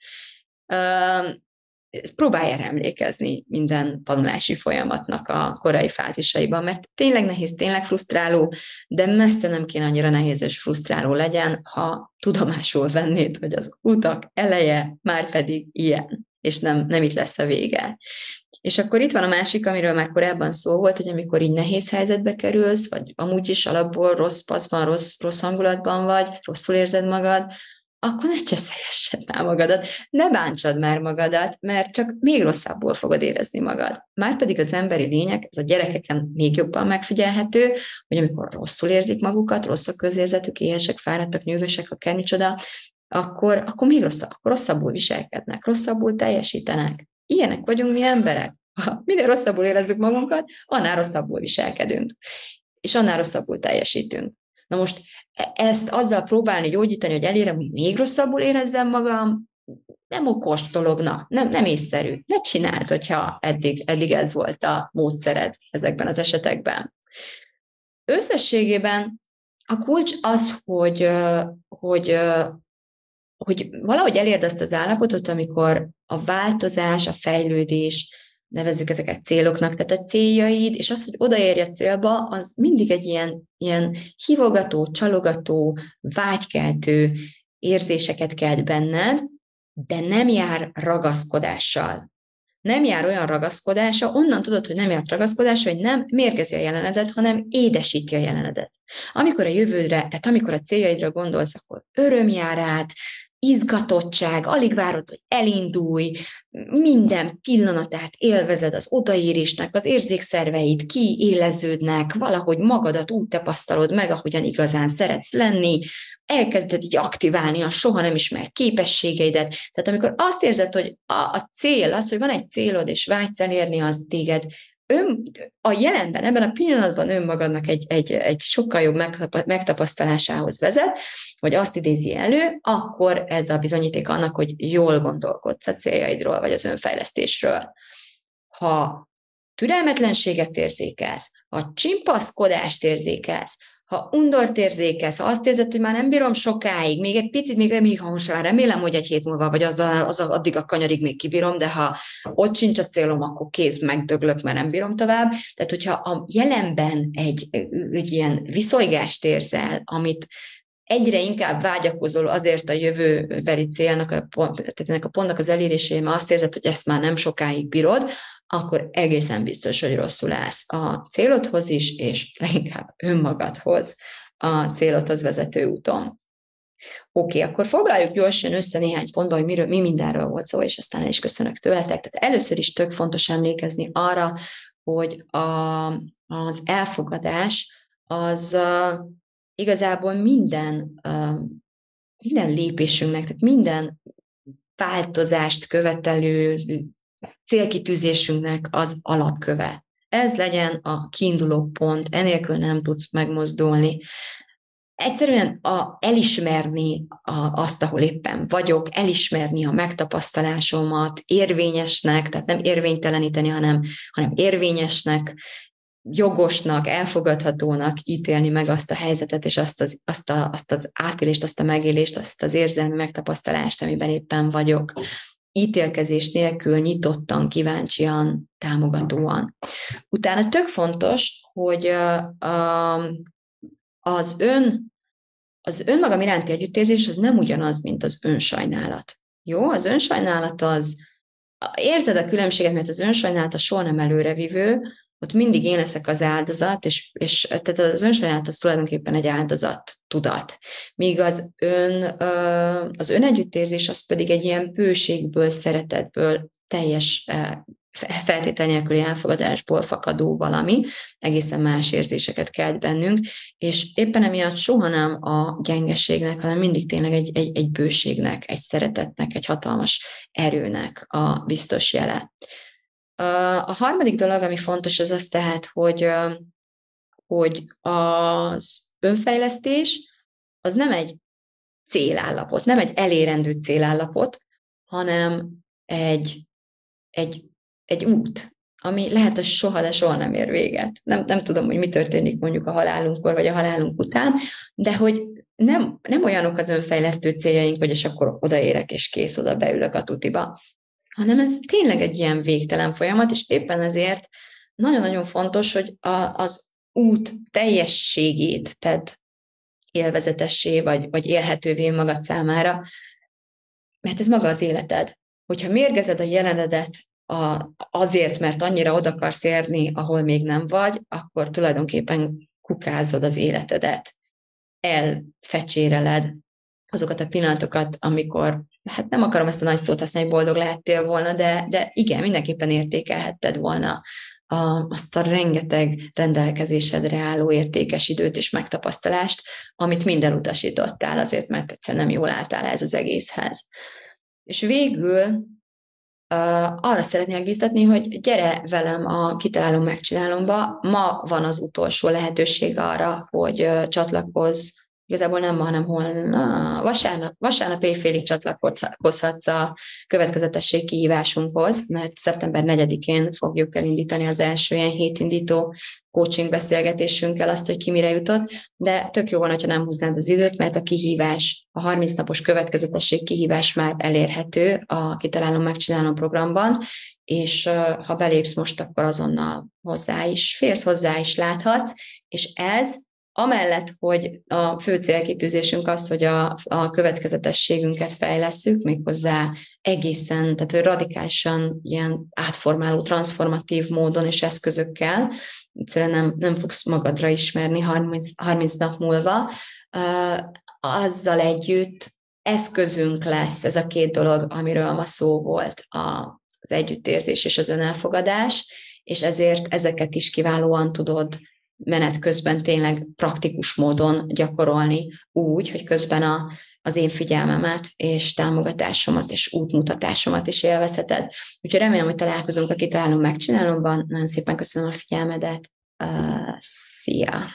próbálj erre emlékezni minden tanulási folyamatnak a korai fázisaiban, mert tényleg nehéz, tényleg frusztráló, de messze nem kéne annyira nehéz és frusztráló legyen, ha tudomásul vennéd, hogy az utak eleje már pedig ilyen, és nem, nem itt lesz a vége. És akkor itt van a másik, amiről már korábban szó volt, hogy amikor így nehéz helyzetbe kerülsz, vagy amúgy is alapból rossz paszban, rossz, rossz hangulatban vagy, rosszul érzed magad, akkor ne cseszeljessed már magadat, ne bántsad már magadat, mert csak még rosszabbul fogod érezni magad. Márpedig az emberi lények, ez a gyerekeken még jobban megfigyelhető, hogy amikor rosszul érzik magukat, rossz a közérzetük, éhesek, fáradtak, nyűgösek, akármicsoda, akkor, akkor még rosszabb, akkor rosszabbul viselkednek, rosszabbul teljesítenek. Ilyenek vagyunk mi emberek. Ha minél rosszabbul érezzük magunkat, annál rosszabbul viselkedünk, és annál rosszabbul teljesítünk. Na most ezt azzal próbálni gyógyítani, hogy elérem, hogy még rosszabbul érezzem magam, nem okos dologna, nem, nem észszerű. Ne csináld, hogyha eddig, eddig ez volt a módszered ezekben az esetekben. Összességében a kulcs az, hogy, hogy, hogy valahogy elérd azt az állapotot, amikor a változás, a fejlődés, nevezzük ezeket céloknak, tehát a céljaid, és az, hogy odaérj a célba, az mindig egy ilyen, ilyen hivogató, csalogató, vágykeltő érzéseket kelt benned, de nem jár ragaszkodással. Nem jár olyan ragaszkodása, onnan tudod, hogy nem jár ragaszkodása, hogy nem mérgezi a jelenedet, hanem édesíti a jelenedet. Amikor a jövődre, tehát amikor a céljaidra gondolsz, akkor öröm jár át, izgatottság, alig várod, hogy elindulj, minden pillanatát élvezed az odaérésnek, az érzékszerveid kiéleződnek, valahogy magadat úgy tapasztalod meg, ahogyan igazán szeretsz lenni, elkezded így aktiválni a soha nem ismert képességeidet. Tehát amikor azt érzed, hogy a, a cél, az, hogy van egy célod, és vágysz elérni az téged, ön, a jelenben, ebben a pillanatban önmagadnak egy, egy, egy sokkal jobb megtapasztalásához vezet, vagy azt idézi elő, akkor ez a bizonyíték annak, hogy jól gondolkodsz a céljaidról, vagy az önfejlesztésről. Ha türelmetlenséget érzékelsz, ha csimpaszkodást érzékelsz, ha undort érzékelsz, ha azt érzed, hogy már nem bírom sokáig, még egy picit, még, még ha most már remélem, hogy egy hét múlva, vagy az, a, addig a kanyarig még kibírom, de ha ott sincs a célom, akkor kész, megdöglök, mert nem bírom tovább. Tehát, hogyha a jelenben egy, egy ilyen viszonygást érzel, amit egyre inkább vágyakozol azért a jövőbeli célnak, a, tehát ennek a pontnak az elérésére, mert azt érzed, hogy ezt már nem sokáig bírod, akkor egészen biztos, hogy rosszul állsz a célodhoz is, és leginkább önmagadhoz a célodhoz vezető úton. Oké, okay, akkor foglaljuk gyorsan össze néhány pontban, hogy miről, mi mindenről volt szó, és aztán el is köszönök tőletek. Tehát először is tök fontos emlékezni arra, hogy a, az elfogadás az igazából minden, minden lépésünknek, tehát minden változást követelő célkitűzésünknek az alapköve. Ez legyen a kiinduló pont, enélkül nem tudsz megmozdulni. Egyszerűen a, elismerni a, azt, ahol éppen vagyok, elismerni a megtapasztalásomat, érvényesnek, tehát nem érvényteleníteni, hanem, hanem érvényesnek, jogosnak, elfogadhatónak ítélni meg azt a helyzetet, és azt az, azt, a, azt az átélést, azt a megélést, azt az érzelmi megtapasztalást, amiben éppen vagyok. Ítélkezés nélkül, nyitottan, kíváncsian, támogatóan. Utána tök fontos, hogy az ön az önmagam iránti együttérzés az nem ugyanaz, mint az önsajnálat. Jó? Az önsajnálat az, érzed a különbséget, mert az önsajnálat a soha nem előrevívő, ott mindig én leszek az áldozat, és, és tehát az önsaját az tulajdonképpen egy áldozat tudat. Míg az ön, az önegyüttérzés az pedig egy ilyen bőségből, szeretetből, teljes feltétel nélküli elfogadásból fakadó valami, egészen más érzéseket kelt bennünk, és éppen emiatt soha nem a gyengeségnek, hanem mindig tényleg egy, egy, egy bőségnek, egy szeretetnek, egy hatalmas erőnek a biztos jele. A harmadik dolog, ami fontos, az az tehát, hogy, hogy az önfejlesztés az nem egy célállapot, nem egy elérendő célállapot, hanem egy, egy, egy út, ami lehet, hogy soha, de soha nem ér véget. Nem, nem tudom, hogy mi történik mondjuk a halálunkkor, vagy a halálunk után, de hogy nem, nem olyanok az önfejlesztő céljaink, hogy és akkor odaérek, és kész, oda beülök a tutiba, hanem ez tényleg egy ilyen végtelen folyamat, és éppen ezért nagyon-nagyon fontos, hogy a, az út teljességét tedd élvezetessé, vagy, vagy élhetővé magad számára, mert ez maga az életed. Hogyha mérgezed a jelenedet a, azért, mert annyira oda akarsz érni, ahol még nem vagy, akkor tulajdonképpen kukázod az életedet, elfecséreled azokat a pillanatokat, amikor hát nem akarom ezt a nagy szót használni, hogy boldog lehettél volna, de, de igen, mindenképpen értékelhetted volna a, azt a rengeteg rendelkezésedre álló értékes időt és megtapasztalást, amit minden utasítottál azért, mert egyszerűen nem jól álltál ez az egészhez. És végül arra szeretnék biztatni, hogy gyere velem a Kitalálom, megcsinálomba. Ma van az utolsó lehetőség arra, hogy csatlakozz igazából nem ma, hanem holnap, vasárnap, vasárnap éjfélig csatlakozhatsz a következetesség kihívásunkhoz, mert szeptember 4-én fogjuk elindítani az első ilyen hétindító coaching beszélgetésünkkel azt, hogy ki mire jutott, de tök jó van, hogyha nem húznád az időt, mert a kihívás, a 30 napos következetesség kihívás már elérhető a Kitalálom, Megcsinálom programban, és ha belépsz most, akkor azonnal hozzá is, férsz hozzá is láthatsz, és ez Amellett, hogy a fő célkitűzésünk az, hogy a, a következetességünket fejlesszük, méghozzá egészen, tehát hogy radikálisan ilyen átformáló, transformatív módon és eszközökkel, egyszerűen nem, nem fogsz magadra ismerni 30, 30 nap múlva, azzal együtt eszközünk lesz ez a két dolog, amiről ma szó volt, az együttérzés és az önelfogadás, és ezért ezeket is kiválóan tudod menet közben tényleg praktikus módon gyakorolni úgy, hogy közben a, az én figyelmemet és támogatásomat és útmutatásomat is élvezheted. Úgyhogy remélem, hogy találkozunk a Kitalálom, Megcsinálomban. Nagyon szépen köszönöm a figyelmedet. Uh, szia!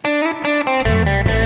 thank you